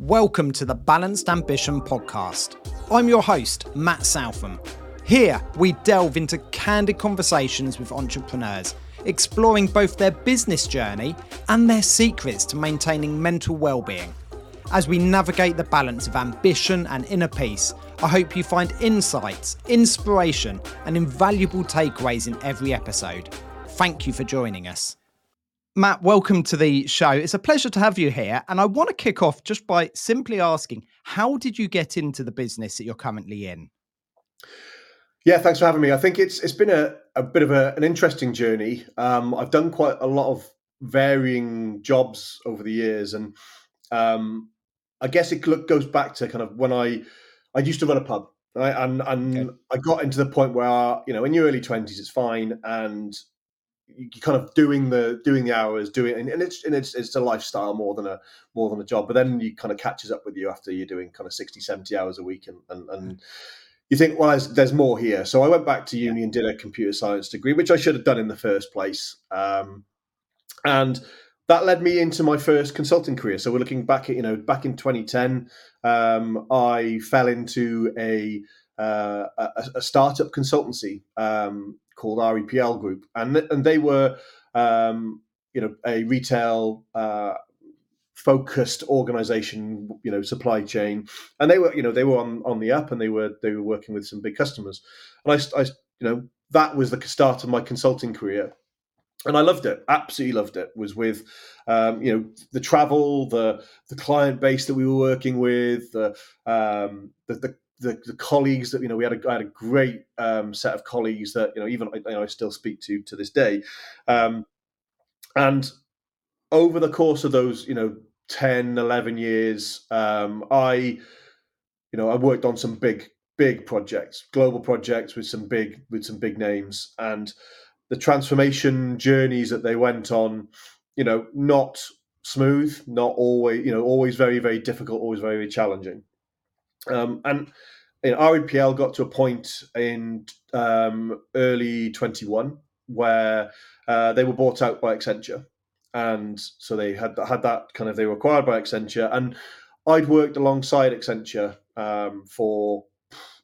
Welcome to the Balanced Ambition podcast. I'm your host, Matt Southam. Here, we delve into candid conversations with entrepreneurs, exploring both their business journey and their secrets to maintaining mental well-being. As we navigate the balance of ambition and inner peace, I hope you find insights, inspiration, and invaluable takeaways in every episode. Thank you for joining us. Matt, welcome to the show. It's a pleasure to have you here. And I want to kick off just by simply asking how did you get into the business that you're currently in? Yeah, thanks for having me. I think it's it's been a, a bit of a, an interesting journey. Um, I've done quite a lot of varying jobs over the years, and um, I guess it goes back to kind of when I I used to run a pub, right? and and okay. I got into the point where you know in your early twenties it's fine, and you kind of doing the doing the hours, doing and it's and it's it's a lifestyle more than a more than a job. But then you kind of catches up with you after you're doing kind of 60, 70 hours a week, and and, and you think, well, there's, there's, more here. So I went back to uni and did a computer science degree, which I should have done in the first place, um, and that led me into my first consulting career. So we're looking back at you know back in 2010, um, I fell into a uh, a, a, startup consultancy um, called REPL Group, and and they were um, you know a retail uh, focused organization, you know supply chain, and they were you know they were on on the up, and they were they were working with some big customers, and I, I you know that was the start of my consulting career. And I loved it, absolutely loved it. Was with, um, you know, the travel, the the client base that we were working with, the um, the, the the, the colleagues that you know we had a, I had a great um, set of colleagues that you know even you know, I still speak to to this day, um, and over the course of those you know 10, 11 years, um, I you know I worked on some big big projects, global projects with some big with some big names, and the transformation journeys that they went on, you know, not smooth, not always you know always very very difficult, always very, very challenging. Um, and you know, REPL got to a point in um, early 21 where uh, they were bought out by Accenture. And so they had had that kind of they were acquired by Accenture, and I'd worked alongside Accenture um, for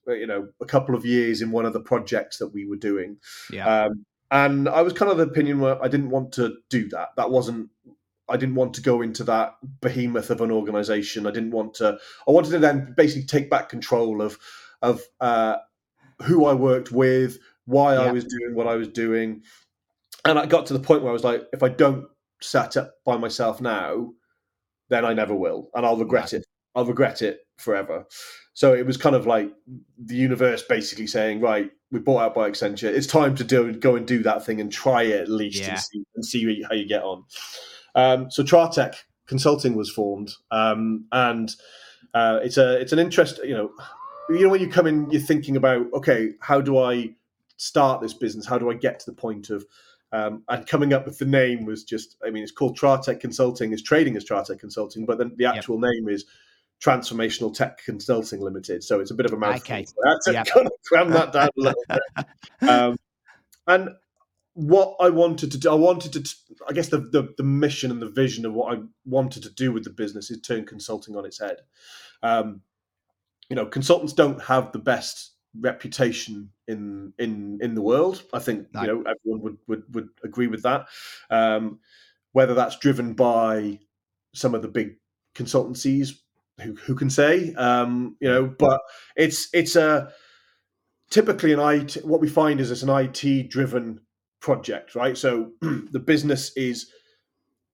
you know a couple of years in one of the projects that we were doing. Yeah. Um, and I was kind of the opinion where I didn't want to do that. That wasn't I didn't want to go into that behemoth of an organization. I didn't want to. I wanted to then basically take back control of of uh, who I worked with, why yeah. I was doing what I was doing, and I got to the point where I was like, if I don't set up by myself now, then I never will, and I'll regret it. I'll regret it forever. So it was kind of like the universe basically saying, right, we bought out by Accenture. It's time to do go and do that thing and try it at least yeah. and, see, and see how you get on. Um, so Tritec Consulting was formed, um, and uh, it's a it's an interest. You know, you know when you come in, you're thinking about okay, how do I start this business? How do I get to the point of um, and coming up with the name was just, I mean, it's called Tritec Consulting, it's trading as Tritec Consulting, but then the actual yep. name is Transformational Tech Consulting Limited. So it's a bit of a mouthful. Okay. So that's yep. kind of cram that down a little bit. Um, and what I wanted to do, I wanted to, I guess the, the, the mission and the vision of what I wanted to do with the business is turn consulting on its head. Um, you know, consultants don't have the best reputation in in in the world. I think no. you know everyone would would would agree with that. Um, whether that's driven by some of the big consultancies, who who can say? Um, you know, but it's it's a typically an IT. What we find is it's an IT driven project, right? So the business is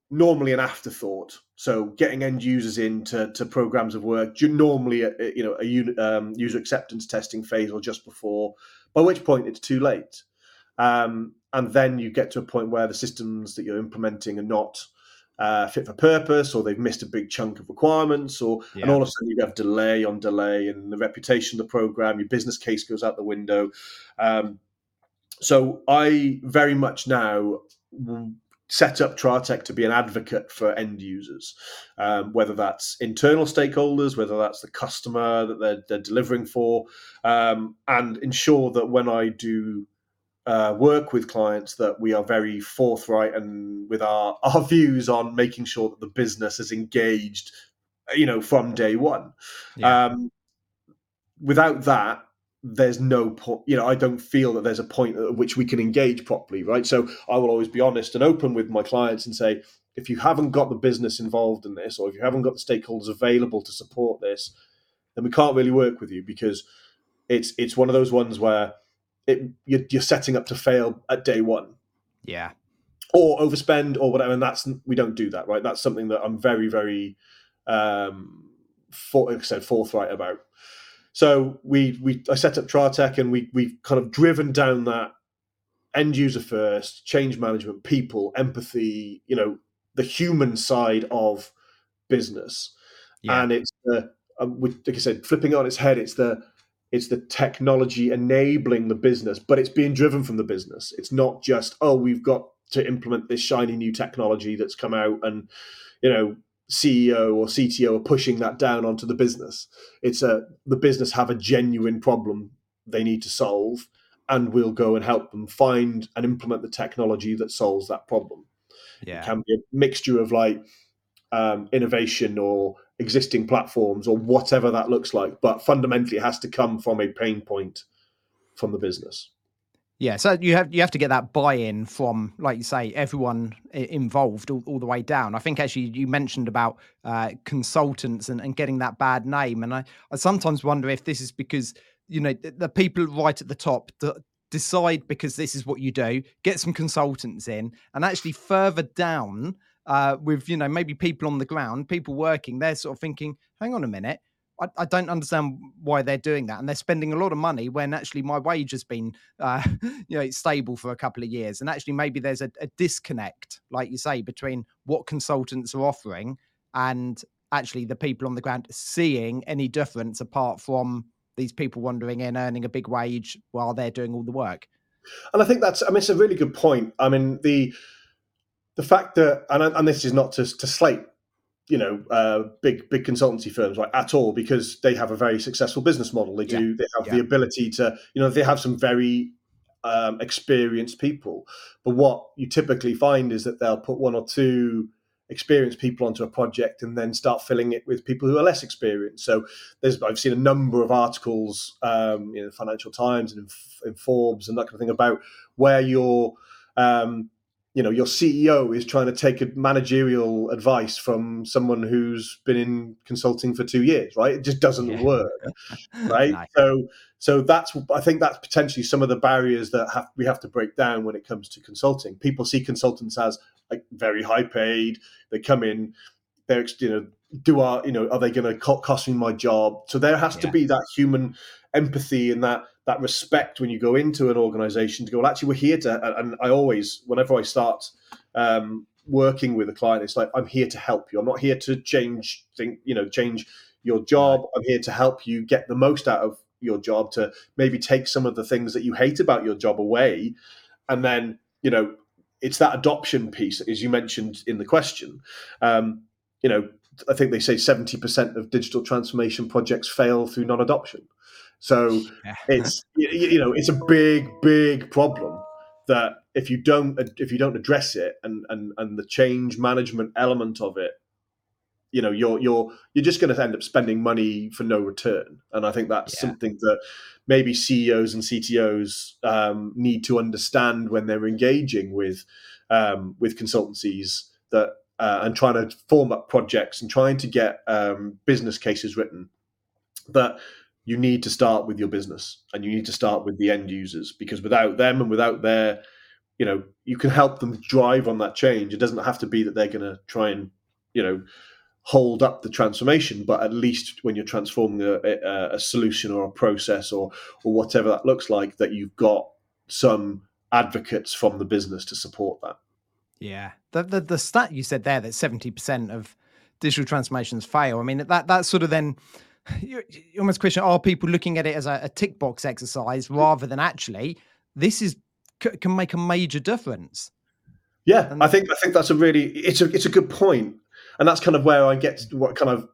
normally an afterthought. So getting end users into to programs of work, normally a, you know a um, user acceptance testing phase or just before, by which point it's too late. Um, and then you get to a point where the systems that you're implementing are not uh, fit for purpose, or they've missed a big chunk of requirements, or yeah. and all of a sudden you have delay on delay, and the reputation of the program, your business case goes out the window. Um, so I very much now set up Tritec to be an advocate for end users, um, whether that's internal stakeholders, whether that's the customer that they're, they're delivering for, um, and ensure that when I do uh, work with clients, that we are very forthright and with our, our views on making sure that the business is engaged you know, from day one. Yeah. Um, without that, there's no point, you know, I don't feel that there's a point at which we can engage properly, right? So I will always be honest and open with my clients and say, if you haven't got the business involved in this, or if you haven't got the stakeholders available to support this, then we can't really work with you because it's it's one of those ones where it you're, you're setting up to fail at day one. Yeah. Or overspend or whatever, and that's we don't do that, right? That's something that I'm very, very, um, for, like I said, forthright about. So we we I set up Tritec and we we've kind of driven down that end user first, change management, people, empathy, you know, the human side of business. Yeah. And it's the um, like I said, flipping it on its head, it's the it's the technology enabling the business, but it's being driven from the business. It's not just oh, we've got to implement this shiny new technology that's come out, and you know, CEO or CTO are pushing that down onto the business. It's a the business have a genuine problem they need to solve, and we'll go and help them find and implement the technology that solves that problem. Yeah. It can be a mixture of like um, innovation or existing platforms or whatever that looks like. But fundamentally, it has to come from a pain point from the business. Yeah, so you have you have to get that buy-in from, like you say, everyone involved all, all the way down. I think actually you mentioned about uh, consultants and, and getting that bad name, and I, I sometimes wonder if this is because you know the, the people right at the top that decide because this is what you do, get some consultants in, and actually further down uh, with you know maybe people on the ground, people working, they're sort of thinking, hang on a minute. I, I, don't understand why they're doing that, and they're spending a lot of money when actually my wage has been, uh, you know, stable for a couple of years, and actually maybe there's a, a disconnect, like you say, between what consultants are offering and actually the people on the ground seeing any difference apart from these people wandering in earning a big wage while they're doing all the work. And I think that's, I mean, it's a really good point. I mean, the the fact that, and, and this is not to, to slate, you know, uh, big big consultancy firms right at all because they have a very successful business model. They do, yeah. they have yeah. the ability to, you know, they have some very um, experienced people. But what you typically find is that they'll put one or two experienced people onto a project and then start filling it with people who are less experienced. So there's I've seen a number of articles, um, in the Financial Times and in, in, Forbes and that kind of thing about where you're. Um, you know your CEO is trying to take a managerial advice from someone who's been in consulting for two years, right? It just doesn't yeah. work, right? nice. So, so that's I think that's potentially some of the barriers that have, we have to break down when it comes to consulting. People see consultants as like very high paid. They come in, they're you know do our you know are they going to cost me my job? So there has yeah. to be that human empathy and that that respect when you go into an organization to go, well, actually, we're here to, and I always, whenever I start um, working with a client, it's like, I'm here to help you. I'm not here to change, think, you know, change your job. I'm here to help you get the most out of your job to maybe take some of the things that you hate about your job away. And then, you know, it's that adoption piece, as you mentioned in the question. Um, you know, I think they say 70% of digital transformation projects fail through non adoption. So it's you know it's a big big problem that if you don't if you don't address it and and and the change management element of it you know you're you're you're just going to end up spending money for no return. And i think that's yeah. something that maybe ceos and ctos um, need to understand when they're engaging with um, with consultancies that uh, and trying to form up projects and trying to get um, business cases written. That you need to start with your business and you need to start with the end users because without them and without their you know you can help them drive on that change. It doesn't have to be that they're going to try and you know hold up the transformation but at least when you're transforming a, a, a, solution or a process or or whatever that looks like that you've got some advocates from the business to support that. Yeah. The the, the stat you said there that 70% of digital transformations fail i mean that that sort of then you, you almost question: Are people looking at it as a, a tick box exercise rather than actually this is c- can make a major difference? Yeah, and I think I think that's a really it's a it's a good point, and that's kind of where I get to what kind of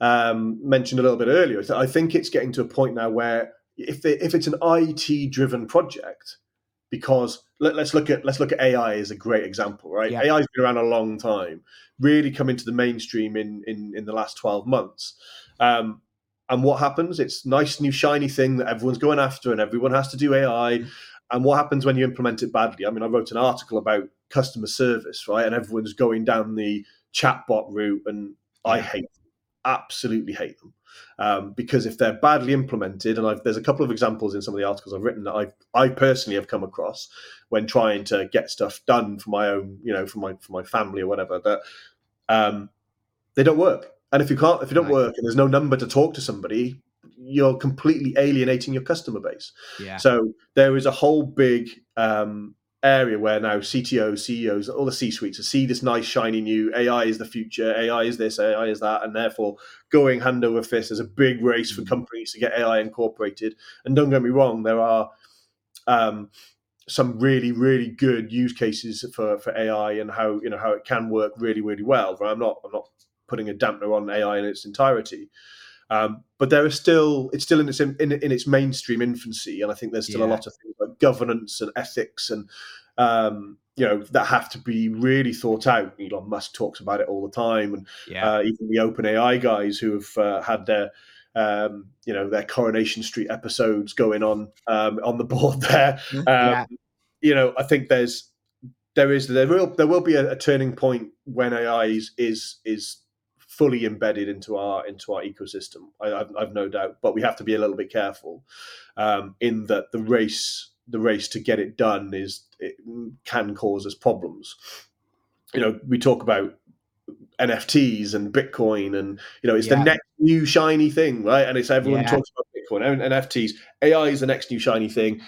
um, mentioned a little bit earlier. I think it's getting to a point now where if they, if it's an IT driven project, because let, us look at let's look at AI as a great example, right? Yeah. AI's been around a long time, really come into the mainstream in in, in the last twelve months. Um, and what happens? It's nice new shiny thing that everyone's going after, and everyone has to do AI. Mm-hmm. And what happens when you implement it badly? I mean, I wrote an article about customer service, right? And everyone's going down the chatbot route, and I hate them, absolutely hate them um, because if they're badly implemented, and I've, there's a couple of examples in some of the articles I've written that I I personally have come across when trying to get stuff done for my own, you know, for my for my family or whatever, that um, they don't work. And if you can't, if you don't right. work, and there's no number to talk to somebody, you're completely alienating your customer base. Yeah. So there is a whole big um, area where now CTOs, CEOs, all the C suites are see this nice, shiny new AI is the future, AI is this, AI is that, and therefore going hand over fist. There's a big race for mm. companies to get AI incorporated. And don't get me wrong, there are um, some really, really good use cases for, for AI and how you know how it can work really, really well. Right? I'm not I'm not putting a dampener on AI in its entirety. Um, but there is still it's still in its in, in, its mainstream infancy, and I think there's still yeah. a lot of things like governance and ethics and um, you know that have to be really thought out. Elon Musk talks about it all the time, and yeah. uh, even the Open AI guys who have uh, had their um, you know their Coronation Street episodes going on um, on the board there. Yeah. Um, you know, I think there's there is there will there will be a, a turning point when AI is is, is fully embedded into our into our ecosystem. I, have I've no doubt, but we have to be a little bit careful um, in that the race the race to get it done is it can cause us problems. You know, we talk about NFTs and Bitcoin, and you know, it's yeah. the next new shiny thing, right? And it's everyone yeah. talks about Bitcoin and NFTs. AI is the next new shiny thing,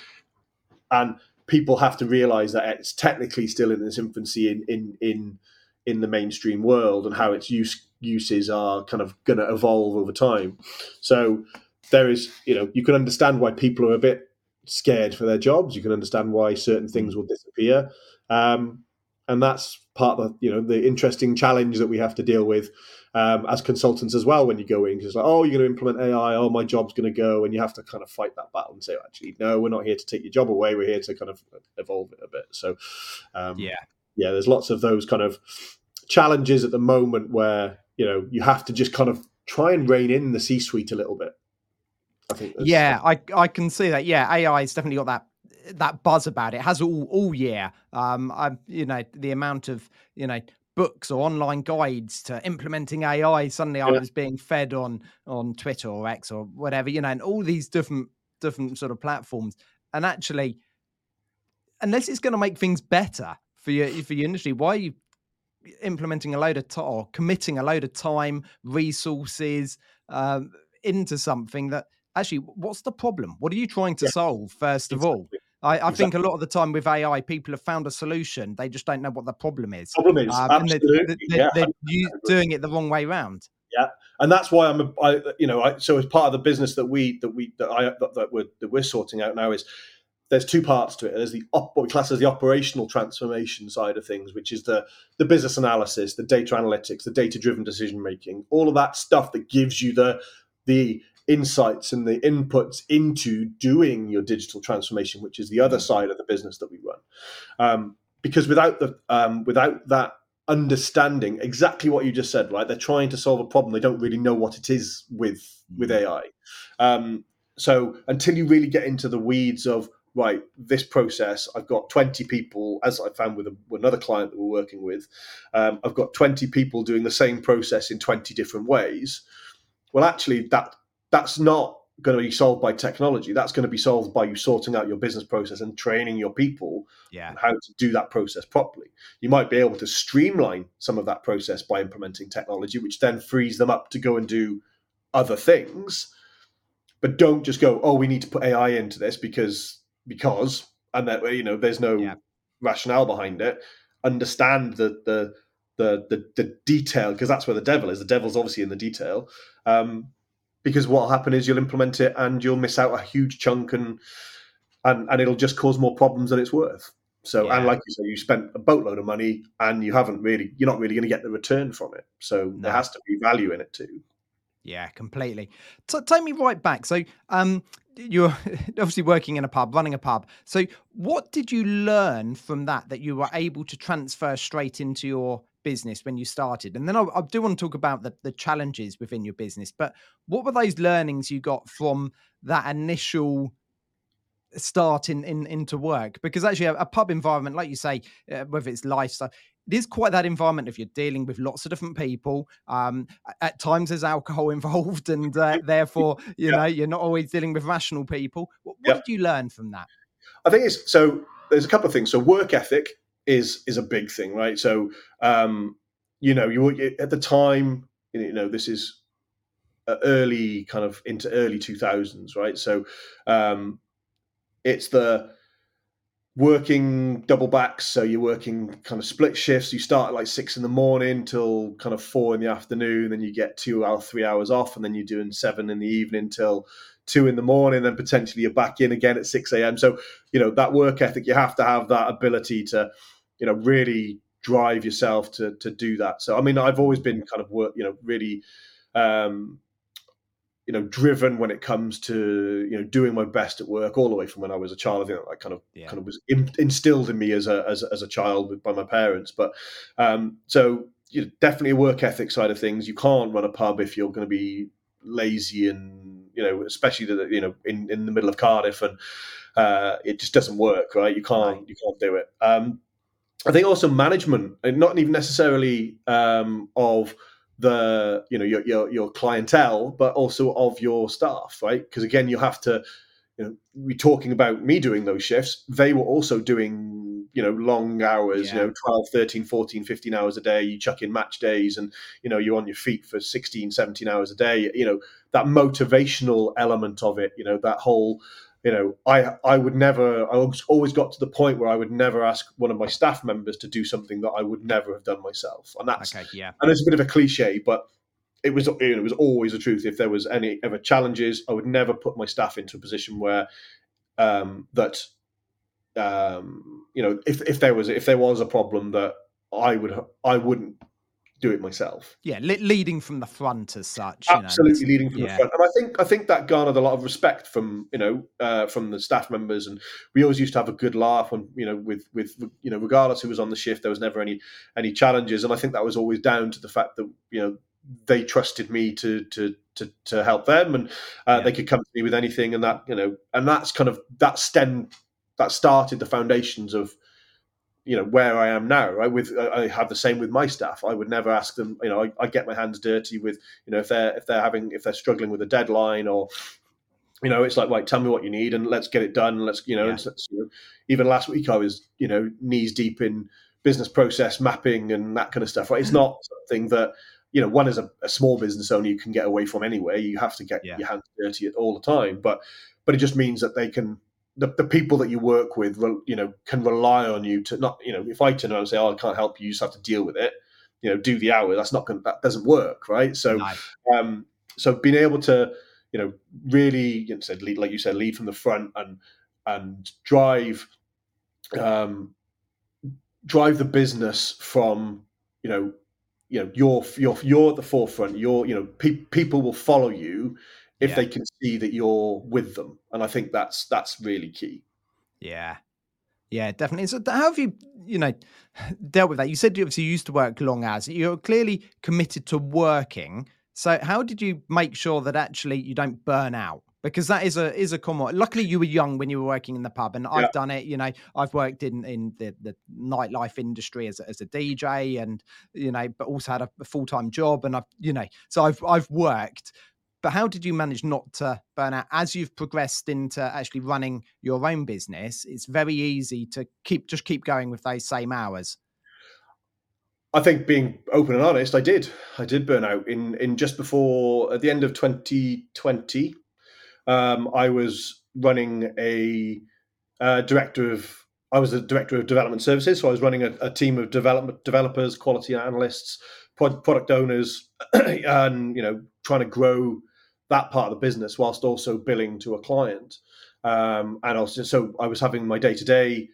and people have to realize that it's technically still in its infancy in in in in the mainstream world and how its use uses are kind of going to evolve over time. So there is, you know, you can understand why people are a bit scared for their jobs. You can understand why certain things will disappear, um, and that's part of you know the interesting challenge that we have to deal with um, as consultants as well. When you go in, because it's like, oh, you're going to implement AI, oh, my job's going to go, and you have to kind of fight that battle and say, actually, no, we're not here to take your job away. We're here to kind of evolve it a bit. So, um, yeah, yeah, there's lots of those kind of challenges at the moment where you know you have to just kind of try and rein in the C-suite a little bit. I think. Yeah, I I can see that. Yeah, AI has definitely got that that buzz about it. it has all all year. Um, I you know the amount of you know books or online guides to implementing AI. Suddenly, yeah. I was being fed on on Twitter or X or whatever, you know, and all these different different sort of platforms. And actually, unless it's going to make things better for your for your industry, why are you implementing a load of time or committing a load of time, resources um, into something that actually, what's the problem? What are you trying to yeah. solve, first exactly. of all? I, I exactly. think a lot of the time with AI, people have found a solution. They just don't know what the problem is. Problem is, um, absolutely. They're, they're, they're doing it the wrong way around. Yeah, and that's why I'm, a, I, you know, I, so as part of the business that we that we that I that, that we're that we're sorting out now is there's two parts to it. There's the op, what we class as the operational transformation side of things, which is the the business analysis, the data analytics, the data driven decision making, all of that stuff that gives you the the insights and the inputs into doing your digital transformation, which is the other side of the business that we run. Um, because without the um, without that understanding exactly what you just said, right? They're trying to solve a problem. They don't really know what it is with with mm. AI. Um, so until you really get into the weeds of right, this process, I've got 20 people, as I found with, a, with another client that we're working with, um, I've got 20 people doing the same process in 20 different ways. Well, actually, that that's not going to be solved by technology. That's going to be solved by you sorting out your business process and training your people yeah. how to do that process properly. You might be able to streamline some of that process by implementing technology, which then frees them up to go and do other things. But don't just go, oh, we need to put AI into this because because, and that you know, there's no yeah. rationale behind it. Understand the the the the, the detail because that's where the devil is. The devil's obviously in the detail. Um, because what'll happen is you'll implement it and you'll miss out a huge chunk and and, and it'll just cause more problems than it's worth. So, yeah. and like you say, you spent a boatload of money and you haven't really, you're not really going to get the return from it. So no. there has to be value in it too. Yeah, completely. T- take me right back. So, um, you're obviously working in a pub, running a pub. So, what did you learn from that that you were able to transfer straight into your business when you started? And then I, I do want to talk about the, the challenges within your business. But what were those learnings you got from that initial start in, in into work? Because actually, a, a pub environment, like you say, uh, whether it's lifestyle, it is quite that environment if you're dealing with lots of different people. Um, at times there's alcohol involved, and uh, therefore, you yeah. know, you're not always dealing with rational people. What, what did you learn from that? I think it's so. There's a couple of things. So work ethic is is a big thing, right? So um, you know, you at the time, you know, this is early kind of into early 2000s, right? So um, it's the working double backs so you're working kind of split shifts. You start at like six in the morning till kind of four in the afternoon then you get two or three hours off and then you're doing seven in the evening till two in the morning then potentially you're back in again at 6 a.m so you know that work ethic you have to have that ability to you know really drive yourself to to do that. So i mean i've always been kind of work you know really um you know driven when it comes to you know doing my best at work all the way from when I was a child. I think that kind of yeah. kind of was instilled in me as a as, as a child by my parents. But um, so you know, definitely a work ethic side of things. You can't run a pub if you're going to be lazy and you know especially the, you know in, in the middle of Cardiff and uh, it just doesn't work right. You can't right. you can't do it. Um, I think also management, and not even necessarily um, of the you know your, your your clientele, but also of your staff, right? Because again, you have to you know we're talking about me doing those shifts they were also doing you know long hours yeah. you know 12 13 14 15 hours a day you chuck in match days and you know you're on your feet for 16 17 hours a day you know that motivational element of it you know that whole you know, I I would never. I always got to the point where I would never ask one of my staff members to do something that I would never have done myself, and that's okay, yeah. And it's a bit of a cliche, but it was it was always the truth. If there was any ever challenges, I would never put my staff into a position where um, that um, you know if if there was if there was a problem that I would I wouldn't do it myself. Yeah, le- leading from the front as such. Absolutely know, leading from yeah. the front, and I think I think that garnered a lot of respect from you know uh, from the staff members, and we always used to have a good laugh when you know with with you know regardless who was on the shift, there was never any any challenges, and I think that was always down to the fact that you know they trusted me to to to, to help them, and uh, yeah. they could come to me with anything, and that you know, and that's kind of that stem that started the foundations of you know where I am now. Right, with I have the same with my staff. I would never ask them. You know, I, I, get my hands dirty with you know if they're if they're having if they're struggling with a deadline or you know it's like right, tell me what you need and let's get it done. Let's you know, yeah. and, you know even last week I was you know knees deep in business process mapping and that kind of stuff. Right, it's mm-hmm. not something that you know one as a, a small business owner you can get away from anyway. You have to get yeah. your hands dirty at all the time, but but it just means that they can the, the people that you work with, you know, can rely on you to not, you know, if I turn around and say, "Oh, I can't help you," you just have to deal with it. You know, do the hour. That's not going. That doesn't work, right? So, nice. um, so being able to, you know, really, you know, said lead, like you said, lead from the front and and drive, um, drive the business from, you know, you know, you're you're you're at the forefront. You're, you know, pe- people will follow you if yeah. they can see that you're with them. And I think that's that's really key. Yeah. Yeah, definitely. So how have you, you know, dealt with that? You said you obviously used to work long hours. You're clearly committed to working. So how did you make sure that actually you don't burn out? Because that is a is a common. Luckily, you were young when you were working in the pub, and yeah. I've done it. You know, I've worked in in the, the nightlife industry as a, as a DJ, and you know, but also had a, a full time job, and I've you know, so I've I've worked but how did you manage not to burn out as you've progressed into actually running your own business? It's very easy to keep just keep going with those same hours. I think being open and honest, I did. I did burn out in in just before at the end of 2020. Um, I was running a uh, director of I was the director of development services, so I was running a, a team of development developers, quality analysts, product owners, and you know trying to grow that part of the business whilst also billing to a client. Um, and also, so I was having my day to day,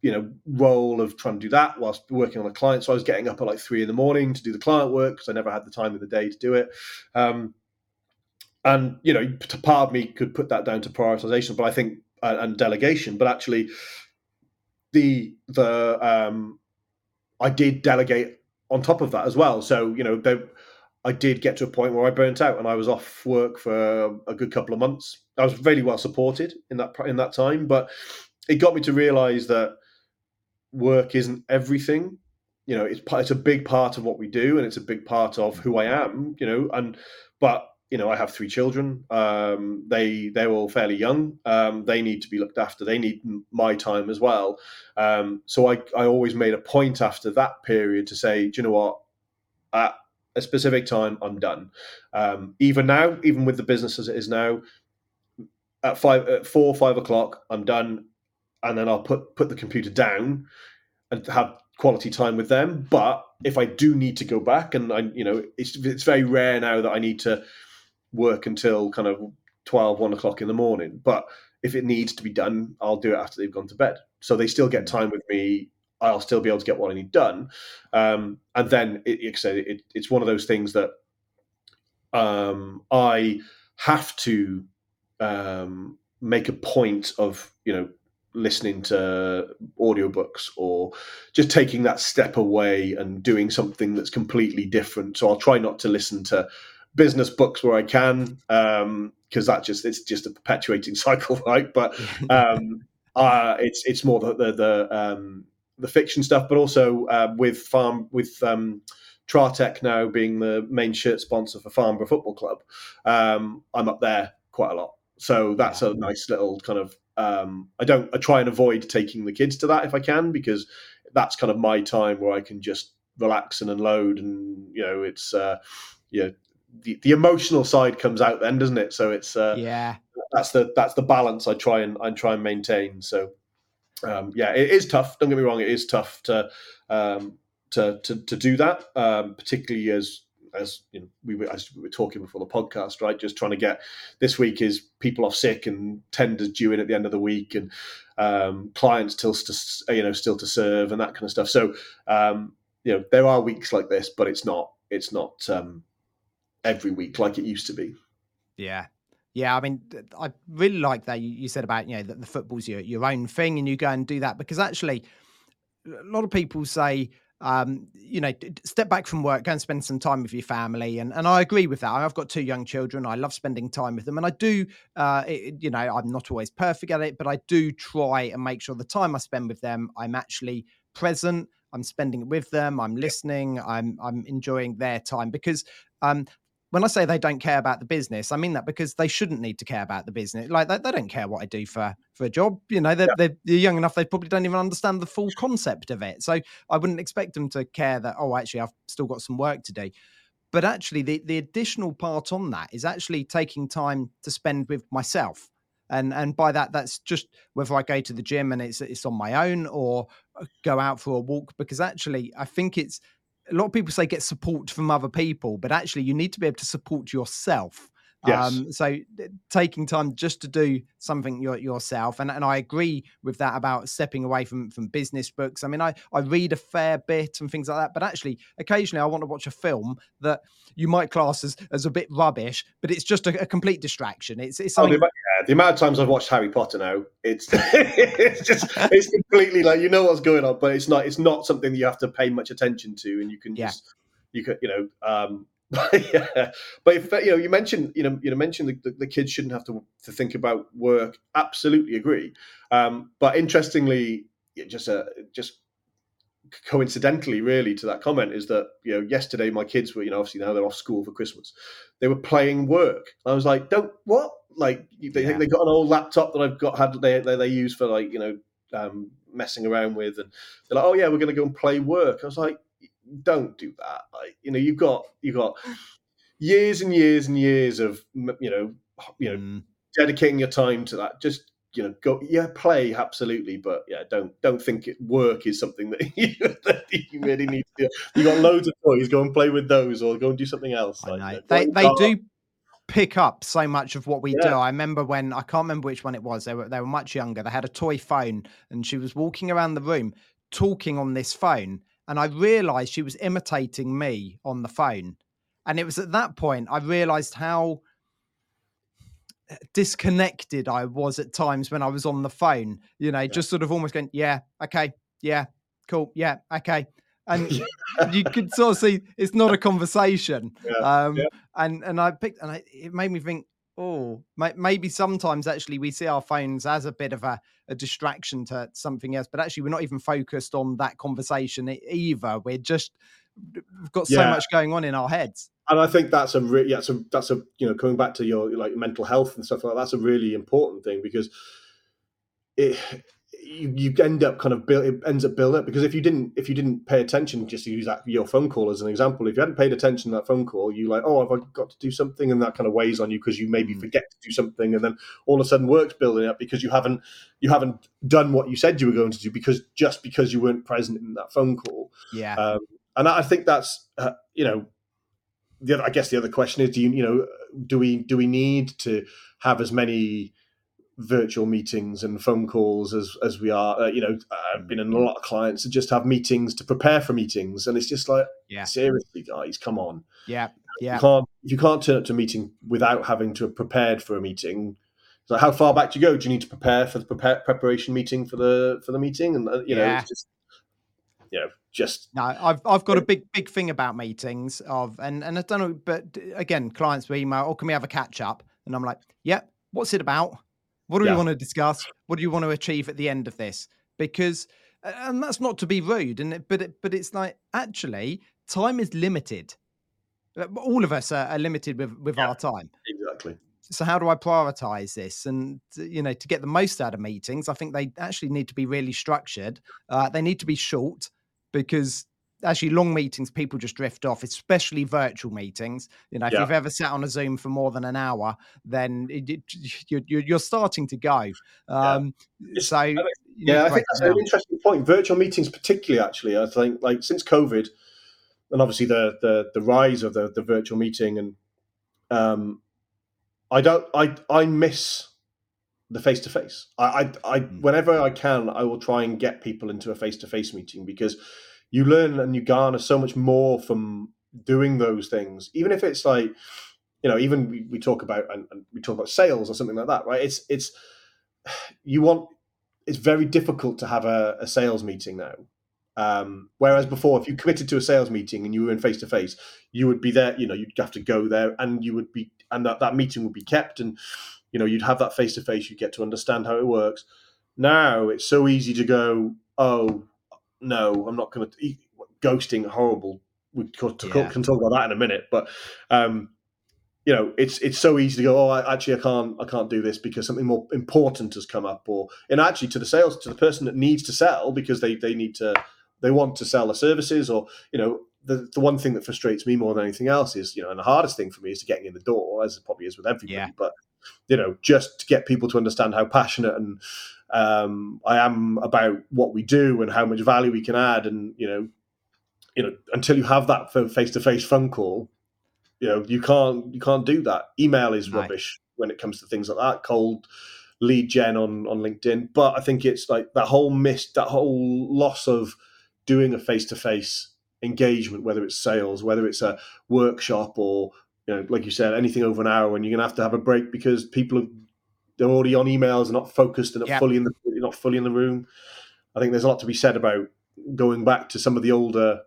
you know, role of trying to do that whilst working on a client. So I was getting up at like three in the morning to do the client work because I never had the time of the day to do it. Um, and you know, part of me could put that down to prioritization, but I think and, and delegation. But actually, the the um, I did delegate on top of that as well. So you know, there, I did get to a point where I burnt out and I was off work for a good couple of months. I was really well supported in that in that time, but it got me to realize that work isn't everything. You know, it's it's a big part of what we do, and it's a big part of who I am. You know, and but you know, I have three children. Um, they they're all fairly young. Um, they need to be looked after. They need my time as well. Um, so I I always made a point after that period to say, do you know what? At a specific time, I'm done. Um, even now, even with the business as it is now, at five, at four, five o'clock, I'm done, and then I'll put put the computer down and have quality time with them. But if I do need to go back, and I, you know, it's it's very rare now that I need to work until kind of 12, 1 o'clock in the morning. But if it needs to be done, I'll do it after they've gone to bed. So they still get time with me. I'll still be able to get what I need done. Um, and then, it, like I said, it, it's one of those things that um, I have to um, make a point of, you know, listening to audiobooks or just taking that step away and doing something that's completely different. So I'll try not to listen to business books where I can, because um, that just it's just a perpetuating cycle, right? But um, uh, it's it's more the the the, um, the fiction stuff, but also uh, with farm with um, Tritec now being the main shirt sponsor for Farnborough Football Club. Um, I'm up there quite a lot, so that's a nice little kind of. Um, I don't. I try and avoid taking the kids to that if I can because that's kind of my time where I can just relax and unload, and you know, it's uh, you know, the, the emotional side comes out then, doesn't it? So it's uh, yeah, that's the that's the balance I try and I try and maintain. So um, yeah, it is tough. Don't get me wrong, it is tough to um, to, to to do that, um, particularly as as you know, we were as we were talking before the podcast, right? Just trying to get this week is people off sick and tenders due in at the end of the week and um, clients still to you know still to serve and that kind of stuff. So um, you know there are weeks like this, but it's not it's not um, every week like it used to be. Yeah. Yeah, I mean, I really like that you said about you know that the football's your your own thing, and you go and do that because actually, a lot of people say, um, you know, step back from work, go and spend some time with your family, and and I agree with that. I've got two young children, I love spending time with them, and I do, uh, it, you know, I'm not always perfect at it, but I do try and make sure the time I spend with them, I'm actually present. I'm spending it with them. I'm listening. I'm I'm enjoying their time because um, when I say they don't care about the business, I mean that because they shouldn't need to care about the business. Like they, they don't care what I do for for a job. You know, they're, yeah. they're, young enough; they probably don't even understand the full concept of it. So I wouldn't expect them to care that. Oh, actually, I've still got some work to do. But actually, the the additional part on that is actually taking time to spend with myself. And, and by that, that's just whether I go to the gym and it's it's on my own or go out for a walk. Because actually, I think it's a lot of people say get support from other people, but actually you need to be able to support yourself. Yes. Um, so taking time just to do something your, yourself, and, and I agree with that about stepping away from from business books. I mean, I I read a fair bit and things like that, but actually, occasionally I want to watch a film that you might class as, as a bit rubbish, but it's just a, a complete distraction. It's it's something. Oh, the, amount of times I've watched Harry Potter now, it's it's just it's completely like you know what's going on, but it's not it's not something that you have to pay much attention to, and you can yeah. just you could you know um yeah, but if you know, you mentioned you know you know mentioned the, the, the, kids shouldn't have to to think about work. Absolutely agree. Um, but interestingly, just uh, just coincidentally, really, to that comment is that you know yesterday my kids were you know obviously now they're off school for Christmas. They were playing work. I was like, don't what? Like they yeah. they got an old laptop that I've got had they they, they use for like you know um, messing around with, and they're like, oh yeah, we're going to go and play work. I was like, don't do that. Like, you know, you've got you've got years and years and years of you know you know mm. dedicating your time to that. Just you know, go yeah, play absolutely, but yeah, don't don't think it, work is something that you, that you really need to do. You got loads of toys, go and play with those, or go and do something else. Like, they they do pick up so much of what we yeah. do. I remember when I can't remember which one it was. They were they were much younger. They had a toy phone, and she was walking around the room talking on this phone and I realized she was imitating me on the phone. And it was at that point I realized how eh, disconnected I was at times when I was on the phone. You know, yeah. just sort of almost going, yeah, okay, yeah, cool, yeah, okay. And you could sort of see it's not a conversation. Yeah. Um, yeah. And and I picked and I, it made me think, oh, maybe sometimes actually we see our phones as a bit of a, a distraction to something else, but actually we're not even focused on that conversation either. We're just we've got so yeah. much going on in our heads and I think that's a re- yeah, so that's a you know coming back to your like mental health and stuff like that, that's a really important thing because it you, you end up kind of build it ends up building up because if you didn't if you didn't pay attention just to use that your phone call as an example. If you hadn't paid attention to that phone call you like oh have I got to do something? And that kind of weighs on you because you maybe mm. forget to do something and then all of a sudden work's building up because you haven't you haven't done what you said you were going to do because just because you weren't present in that phone call. Yeah. Um, and I think that's uh, you know the other, I guess the other question is, do you, you know, do we do we need to have as many virtual meetings and phone calls as as we are? Uh, you know, I've been in a lot of clients that just have meetings to prepare for meetings, and it's just like, yeah, seriously, guys, come on, yeah, yeah. You can't you can't turn up to a meeting without having to have prepared for a meeting. So how far back do you go? Do you need to prepare for the prepare, preparation meeting for the for the meeting? And uh, you know, yeah. it's just you know, just no. I've I've got a big big thing about meetings of and and I don't know, but again, clients will email, oh, can we have a catch up? And I'm like, yeah, what's it about? What do yeah. we want to discuss? What do you want to achieve at the end of this? Because and that's not to be rude, and it, but it, but it's like actually time is limited. All of us are, are limited with with yeah, our time. Exactly. So how do I prioritize this? And you know, to get the most out of meetings, I think they actually need to be really structured. Uh, they need to be short because actually long meetings people just drift off especially virtual meetings you know if yeah. you've ever sat on a zoom for more than an hour then it, it, you're, you're starting to go um, yeah. so yeah i think that's an interesting point virtual meetings particularly actually i think like since covid and obviously the the, the rise of the, the virtual meeting and um, i don't i i miss the face to face. I, I, I, hmm. whenever I can, I will try and get people into a face to face meeting because you learn and you garner so much more from doing those things. Even if it's like, you know, even we, we talk about and, and, we talk about sales or something like that, right? It's it's you want. It's very difficult to have a, a sales meeting now. Um, whereas before, if you committed to a sales meeting and you were in face to face, you would be there. You know, you'd have to go there, and you would be, and that, that meeting would be kept, and you know you'd have that face to face You'd get to understand how it works now it's so easy to go oh no i'm not going to ghosting horrible we can, yeah. can talk about that in a minute but um you know it's it's so easy to go oh I, actually i can't i can't do this because something more important has come up or and actually to the sales to the person that needs to sell because they they need to they want to sell the services or you know the, the one thing that frustrates me more than anything else is you know and the hardest thing for me is to getting in the door as it probably is with everybody yeah. but you know, just to get people to understand how passionate and um, I am about what we do and how much value we can add. And you know, you know, until you have that face to face phone call, you know, you can't you can't do that. Email is right. rubbish when it comes to things like that. Cold lead gen on on LinkedIn, but I think it's like that whole miss, that whole loss of doing a face to face engagement, whether it's sales, whether it's a workshop or you know, like you said, anything over an hour, and you're gonna have to have a break because people are they're already on emails, and not focused, and not yep. fully in the not fully in the room. I think there's a lot to be said about going back to some of the older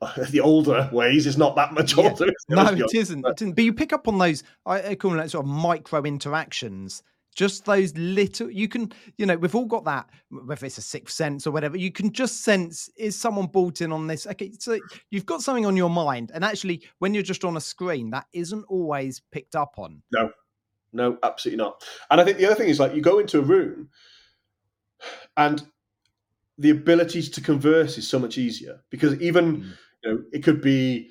the older ways is not that much older. No, it isn't. But, it isn't. But you pick up on those, I call them like sort of micro interactions just those little you can you know we've all got that whether it's a sixth sense or whatever you can just sense is someone bought in on this okay so you've got something on your mind and actually when you're just on a screen that isn't always picked up on no no absolutely not and i think the other thing is like you go into a room and the abilities to converse is so much easier because even mm. you know it could be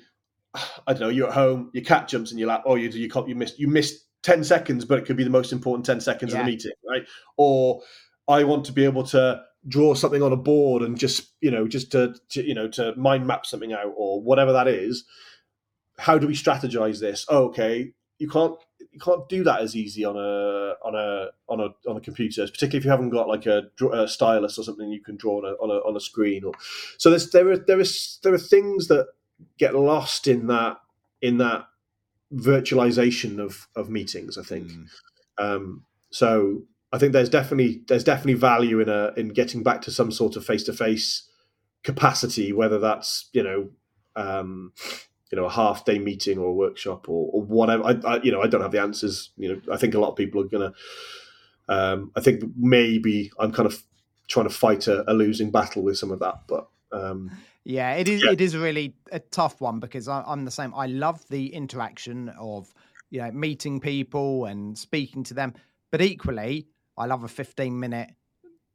I don't know. You're at home, your cat jumps in your lap. Oh, you you can't you missed you missed 10 seconds, but it could be the most important 10 seconds yeah. of the meeting, right? Or I want to be able to draw something on a board and just, you know, just to, to you know, to mind map something out or whatever that is. How do we strategize this? Oh, okay, you can't you can't do that as easy on a on a on a on a computer, particularly if you haven't got like a, a stylus or something you can draw on a, on a on a screen. Or so there's there are there is there are things that get lost in that in that virtualization of of meetings. I think. Mm. Um, so I think there's definitely there's definitely value in a in getting back to some sort of face to face capacity, whether that's you know um, you know a half day meeting or a workshop or, or whatever. I, I, you know I don't have the answers. You know I think a lot of people are gonna. Um, I think maybe I'm kind of trying to fight a, a losing battle with some of that, but. Um, yeah, it is. Yeah. It is really a tough one because I, I'm the same. I love the interaction of you know meeting people and speaking to them, but equally, I love a 15 minute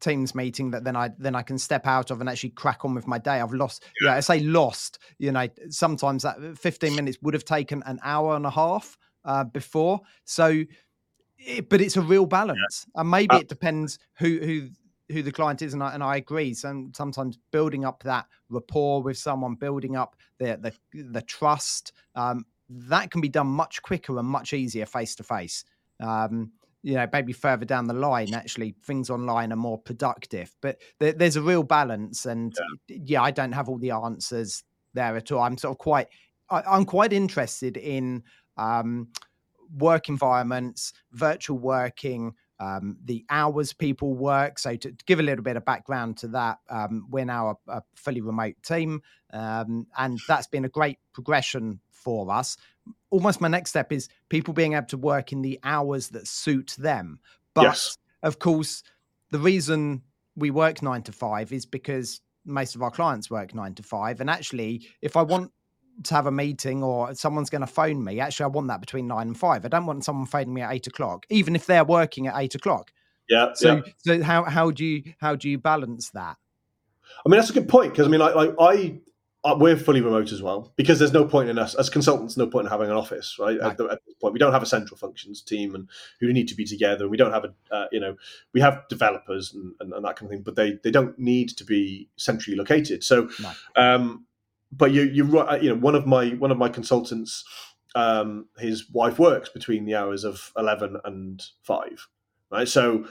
Teams meeting that then I then I can step out of and actually crack on with my day. I've lost, yeah, yeah I say lost. You know, sometimes that 15 minutes would have taken an hour and a half uh, before. So, it, but it's a real balance, yeah. and maybe uh, it depends who who who the client is, and I and I agree. So sometimes building up that rapport with someone, building up the the the trust, um, that can be done much quicker and much easier face to face. Um, you know maybe further down the line actually things online are more productive but there, there's a real balance and yeah. yeah. i don't have all the answers there at all i'm sort of quite I, am quite interested in um, work environments virtual working um, the hours people work. So to, to, give a little bit of background to that, um, we're now a, a fully remote team, um, and that's been a great progression for us almost my next step is people being able to work in the hours that suit them. But yes. of course, the reason we work nine to five is because most of our clients work nine to five. And actually, if I want to have a meeting or someone's going to phone me, actually, I want that between nine and five. I don't want someone phoning me at eight o'clock, even if they're working at eight o'clock. Yeah. So, yeah. so how how do you how do you balance that? I mean, that's a good point because I mean, like, like I we're fully remote as well because there's no point in us as consultants no point in having an office right, right. At, the, at, this point we don't have a central functions team and who need to be together we don't have a uh, you know we have developers and, and, and, that kind of thing but they they don't need to be centrally located so no. um but you you uh, you know one of my one of my consultants um his wife works between the hours of 11 and 5 right so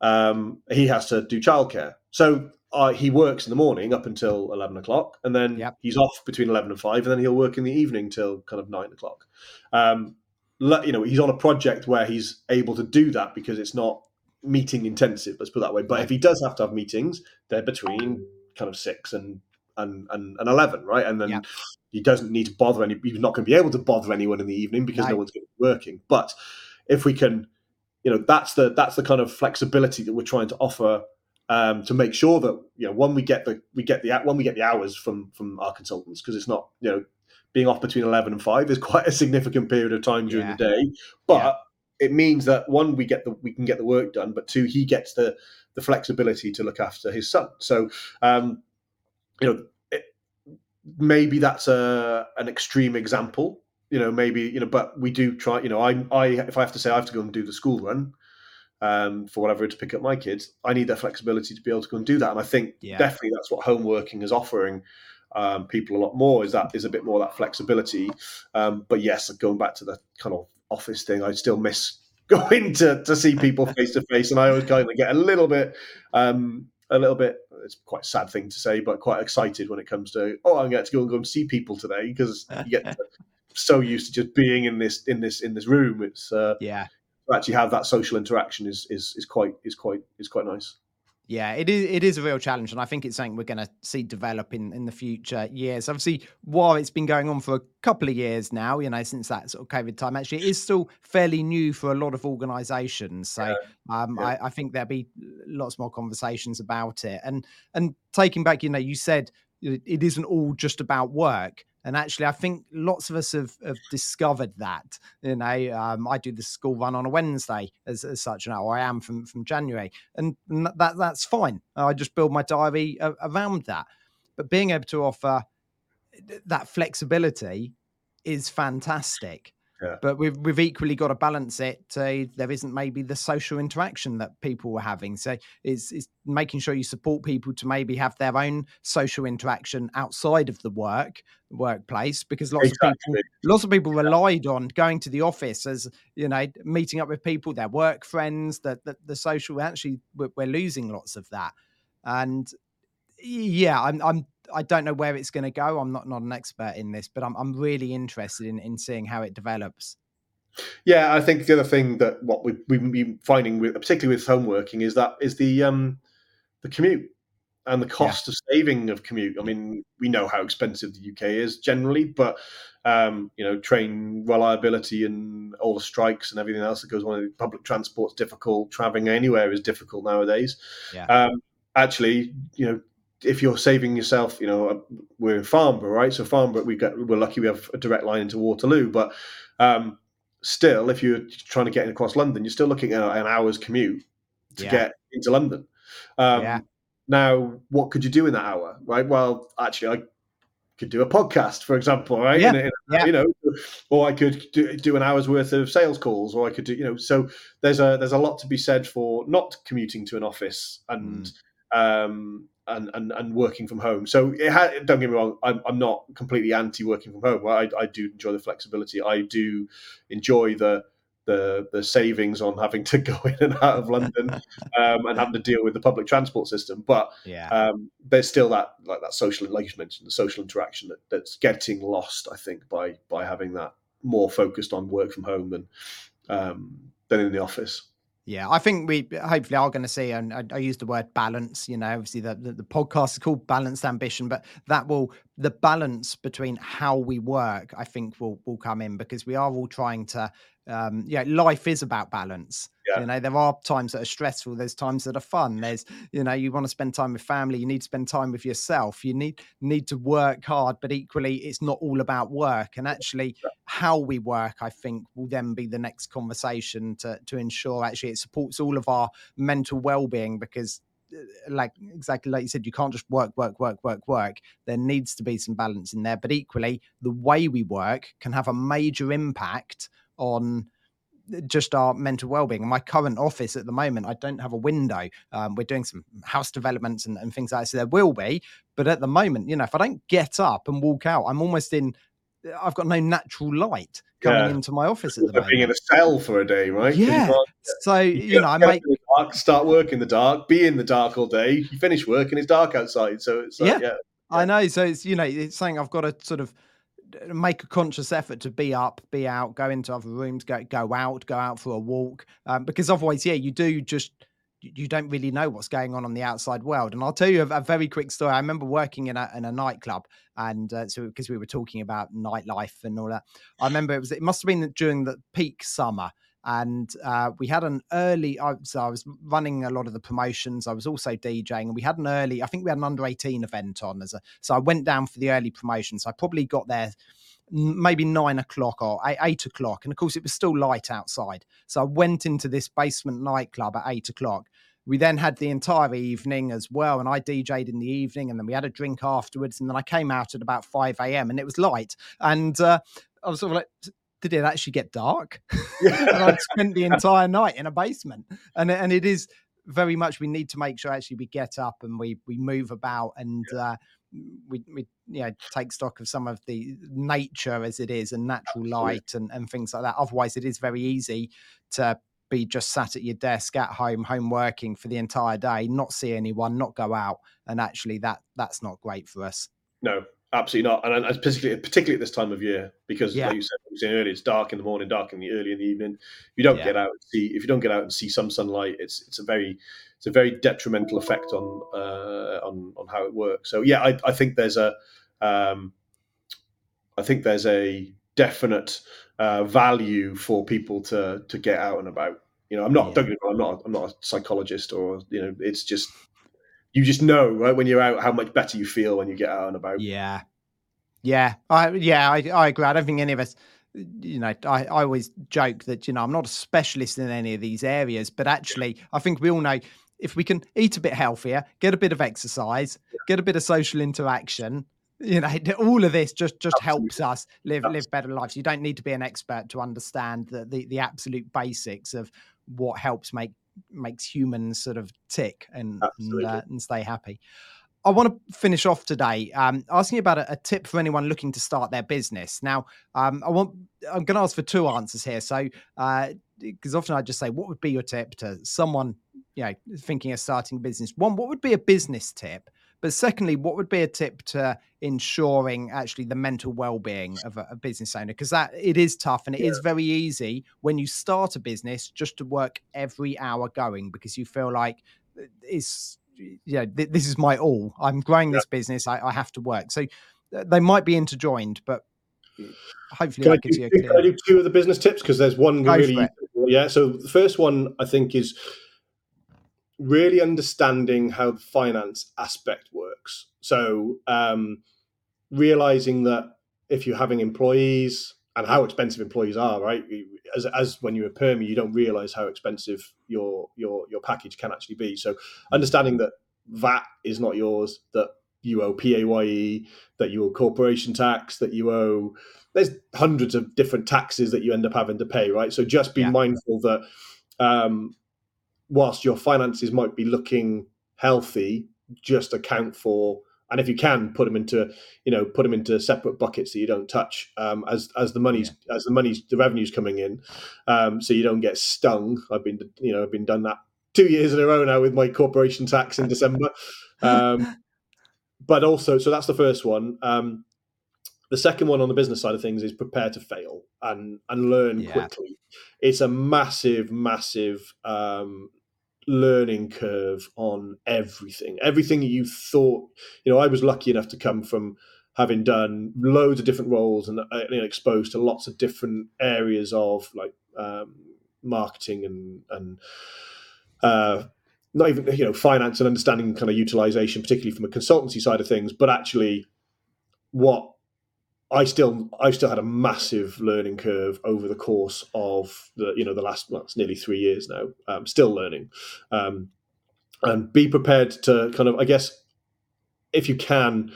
um he has to do childcare so uh, he works in the morning up until 11 o'clock and then yep. he's off between 11 and 5 and then he'll work in the evening till kind of 9 o'clock. Um, you know he's on a project where he's able to do that because it's not meeting intensive let's put that way. But if he does have to have meetings they're between kind of 6 and and and, and 11 right? And then yep. he doesn't need to bother any he's not going to be able to bother anyone in the evening because no one's going to be working. But if we can you know that's the that's the kind of flexibility that we're trying to offer um, to make sure that you know when we get the we get the when we get the hours from from our consultants because it's not you know being off between 11 and 5 is quite a significant period of time during yeah. the day but yeah. it means that one we get the we can get the work done but two he gets the the flexibility to look after his son so um you know it, maybe that's a an extreme example you know maybe you know but we do try you know i i if i have to say i have to go and do the school run um, for whatever to pick up my kids, I need that flexibility to be able to go and do that. And I think yeah. definitely that's what home working is offering um, people a lot more. Is that is a bit more that flexibility. Um, but yes, going back to the kind of office thing, I still miss going to to see people face to face, and I always kind of get a little bit. Um, a little bit it's quite a sad thing to say but quite excited when it comes to oh i'm going to go and go and see people today because you get so used to just being in this in this in this room it's uh, yeah to actually have that social interaction is is is quite is quite is quite nice. Yeah, it is. It is a real challenge, and I think it's something we're going to see develop in, in the future years. Obviously, while it's been going on for a couple of years now, you know, since that sort of COVID time, actually, it is still fairly new for a lot of organisations. So, yeah. Um, yeah. I, I, think there'll be lots more conversations about it. And and taking back, you know, you said it isn't all just about work. And actually, I think lots of us have, have discovered that. You know, um, I do the school run on a Wednesday as, as such now, I am from, from January, and that that's fine. I just build my diary around that. But being able to offer that flexibility is fantastic. But we've we've equally got to balance it. Uh, there isn't maybe the social interaction that people were having. So it's, it's making sure you support people to maybe have their own social interaction outside of the work workplace because lots exactly. of people lots of people relied on going to the office as you know meeting up with people their work friends that the, the social actually we're, we're losing lots of that and yeah, I'm, I'm, I don't know where it's going to go. I'm not, not an expert in this, but I'm, I'm really interested in, in seeing how it develops. Yeah, I think the other thing that what we, we've been finding, with, particularly with home working, is that is the um, the commute and the cost yeah. of saving of commute. I mean, we know how expensive the UK is generally, but um, you know, train reliability and all the strikes and everything else that goes on. Public transport's difficult. Traveling anywhere is difficult nowadays. Yeah. Um, actually, you know, if you're saving yourself, you know, we're in Farnborough, right? So Farnborough, we get we're lucky we have a direct line into Waterloo, but um, still, if you're trying to get across London, you're still looking at an hour's commute to yeah. get into London. Um, yeah. Now, what could you do in that hour, right? Well, actually, I could do a podcast, for example, right? Yeah. In, in, yeah. You know, or I could do, do, an hour's worth of sales calls, or I could do, you know. So there's a there's a lot to be said for not commuting to an office and mm. um, and, and and working from home. So don't get me wrong, I'm, I'm not completely anti working from home. I, I do enjoy the flexibility. I do enjoy the the the savings on having to go in and out of London um, and having to deal with the public transport system. But yeah. um, there's still that like that social, like you mentioned, the social interaction that, that's getting lost. I think by by having that more focused on work from home than um, than in the office. Yeah, I think we hopefully are going to see, and I, I use the word balance. You know, obviously the, the, the podcast is called Balanced Ambition, but that will the balance between how we work, I think, will will come in because we are all trying to um yeah life is about balance yeah. you know there are times that are stressful there's times that are fun there's you know you want to spend time with family you need to spend time with yourself you need need to work hard but equally it's not all about work and actually how we work i think will then be the next conversation to to ensure actually it supports all of our mental well-being because uh, like exactly like you said, you can't just work, work, work, work, work. There needs to be some balance in there. But equally, the way we work can have a major impact on just our mental well-being. In my current office at the moment, I don't have a window. Um, we're doing some house developments and, and, things like that, so there will be. But at the moment, you know, if I don't get up and walk out, I'm almost in. I've got no natural light coming yeah. into my office at the moment. Being in a cell for a day, right? Yeah. So you, you know, I make dark, start work in the dark, be in the dark all day. You finish work and it's dark outside. So it's like, yeah. yeah. I know. So it's you know, it's saying I've got to sort of make a conscious effort to be up, be out, go into other rooms, go go out, go out for a walk, um, because otherwise, yeah, you do just you don't really know what's going on on the outside world. And I'll tell you a, a very quick story. I remember working in a in a nightclub, and uh, so because we were talking about nightlife and all that, I remember it was it must have been during the peak summer and uh, we had an early I, so i was running a lot of the promotions i was also djing and we had an early i think we had an under 18 event on as a so i went down for the early promotions. I probably got there maybe nine o'clock or eight o'clock and of course it was still light outside. So i went into this basement nightclub at eight o'clock. We then had the entire evening as well and i dj'd in the evening and then we had a drink afterwards and then i came out at about 5 a.m and it was light. And uh, I was sort of like, did it actually get dark? and I'd spent the entire night in a basement. And and it is very much we need to make sure actually we get up and we we move about and yeah. uh, we we you know take stock of some of the nature as it is and natural Absolutely. light and, and things like that. Otherwise, it is very easy to be just sat at your desk at home, home working for the entire day, not see anyone, not go out, and actually that that's not great for us. No, Absolutely not, and, and particularly particularly at this time of year, because yeah. like you said, you said earlier, it's dark in the morning, dark in the early in the evening. If you don't yeah. get out and see, if you don't get out and see some sunlight, it's it's a very it's a very detrimental effect on uh, on on how it works. So yeah, I, I think there's a um, I think there's a definite uh, value for people to to get out and about. You know, I'm not yeah. I'm not I'm not a psychologist or you know, it's just you just know right when you're out how much better you feel when you get out and about. Yeah, yeah, I yeah I, I agree. I don't think any of us. You know, I, I always joke that you know I'm not a specialist in any of these areas, but actually, I think we all know if we can eat a bit healthier, get a bit of exercise, get a bit of social interaction, you know all of this just just Absolutely. helps us live Absolutely. live better lives you don't need to be an expert to understand the, the the absolute basics of what helps make makes humans sort of tick and and, uh, and, stay happy. I want to finish off today um, asking about a, a, tip for anyone looking to start their business. Now, um, I want I'm going to ask for two answers here. So, because uh, often I just say, what would be your tip to someone you know thinking of starting a business? One, what would be a business tip? But secondly, what would be a tip to ensuring actually the mental well-being of a, a business owner? Because that it is tough and it yeah. is very easy when you start a business just to work every hour going because you feel like uh, it's you know th- this is my all. I'm growing yeah. this business. I, I have to work. So uh, they might be interjoined, but hopefully can, I do, can I do two of the business tips because there's one Go really yeah. So the first one I think is really understanding how the finance aspect works. So um, realizing that if you're having employees and how expensive employees are, right? As, as when you're a permie, you don't realize how expensive your your your package can actually be. So understanding that VAT is not yours, that you owe PAYE, that you owe corporation tax, that you owe there's hundreds of different taxes that you end up having to pay, right? So just be yeah. mindful that um, whilst your finances might be looking healthy, just account for and if you can put them into you know put them into separate buckets that you don't touch um, as as the money's yeah. as the money's the revenue's coming in um, so you don't get stung i've been you know i've been done that two years in a row now with my corporation tax in december um, but also so that's the first one um, the second one on the business side of things is prepare to fail and and learn yeah. quickly. It's a massive, massive um, learning curve on everything. Everything you thought, you know, I was lucky enough to come from having done loads of different roles and uh, you know, exposed to lots of different areas of like um, marketing and and uh, not even you know finance and understanding kind of utilization, particularly from a consultancy side of things, but actually what I still I've still had a massive learning curve over the course of the you know the last well it's nearly three years now. Um, still learning, um, and be prepared to kind of I guess if you can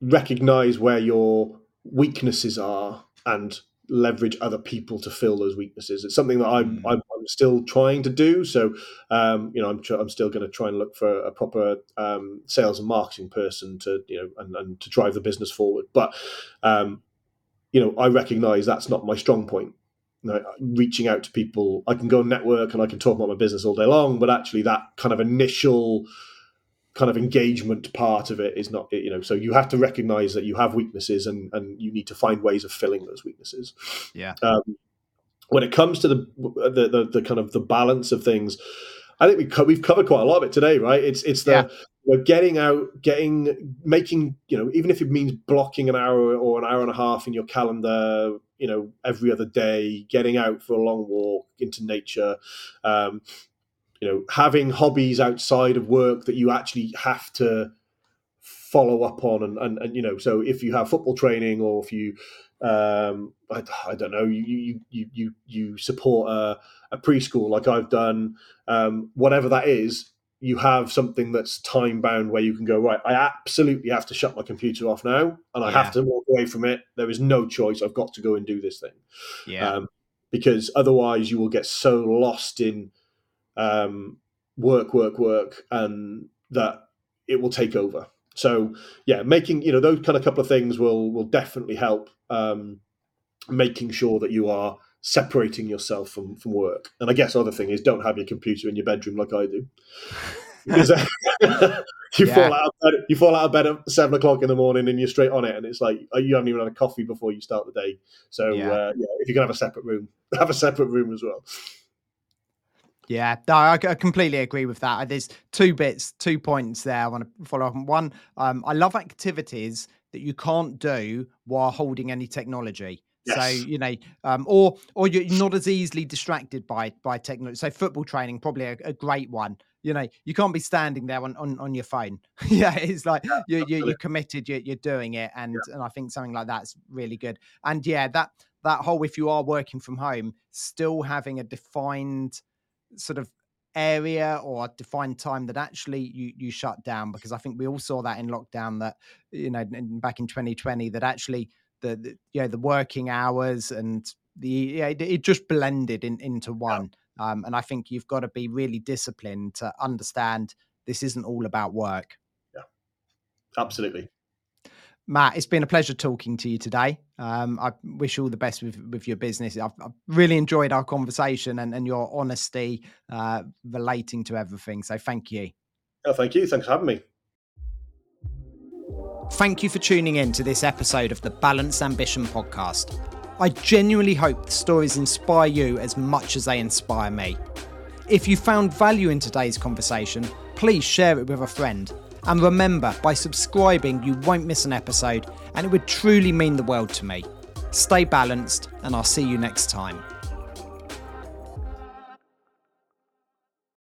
recognize where your weaknesses are and leverage other people to fill those weaknesses. It's something that I'm, mm. I'm, I'm, still trying to do. So, um, you know, I'm, I'm still going to try and look for a proper um, sales and marketing person to, you know, and, and to drive the business forward. But, um, you know, I recognize that's not my strong point. You know, reaching out to people, I can go and network and I can talk about my business all day long, but actually that kind of initial kind of engagement part of it is not you know so you have to recognize that you have weaknesses and and you need to find ways of filling those weaknesses yeah um, when it comes to the, the, the the kind of the balance of things i think we co- we've covered quite a lot of it today right it's it's the yeah. you know, getting out getting making you know even if it means blocking an hour or an hour and a half in your calendar you know every other day getting out for a long walk into nature um, you know having hobbies outside of work that you actually have to follow up on and, and, and you know so if you have football training or if you um, I, I, don't know you you you you, support a, a preschool like I've done um, whatever that is you have something that's time bound where you can go right I absolutely have to shut my computer off now and I yeah. have to walk away from it there is no choice I've got to go and do this thing yeah um, because otherwise you will get so lost in um, work, work, work, and that it will take over. So yeah, making you know those kind of couple of things will will definitely help um, making sure that you are separating yourself from from work. And I guess other thing is don't have your computer in your bedroom like I do. Because you yeah. fall out of bed, you fall out of bed at seven o'clock in the morning and you're straight on it, and it's like you haven't even had a coffee before you start the day. So yeah, uh, yeah if you can have a separate room, have a separate room as well. Yeah, I, completely agree with that. There's two bits, two points there. I want to follow up on. One, um, I love activities that you can't do while holding any technology. Yes. So you know, um, or or you're not as easily distracted by by technology. So football training, probably a, a, great one. You know, you can't be standing there on on, on your phone. yeah, it's like yeah, you're, you're, you're committed. You're, you're doing it, and yeah. and I think something like that's really good. And yeah, that that whole if you are working from home, still having a defined sort of area or defined time that actually you you shut down because I think we all saw that in lockdown that you know back in 2020 that actually the, the you know the working hours and the yeah, it, it just blended in, into one. Yeah. um, and I think you've got to be really disciplined to understand this isn't all about work. Yeah. Absolutely Matt, it's been a pleasure talking to you today. Um, I wish you all the best with, with your business. I've, I've really enjoyed our conversation and, and your honesty uh, relating to everything. So thank you. Oh, thank you. Thanks for having me. Thank you for tuning in to this episode of the Balanced Ambition podcast. I genuinely hope the stories inspire you as much as they inspire me. If you found value in today's conversation, please share it with a friend. And remember, by subscribing, you won't miss an episode, and it would truly mean the world to me. Stay balanced, and I'll see you next time.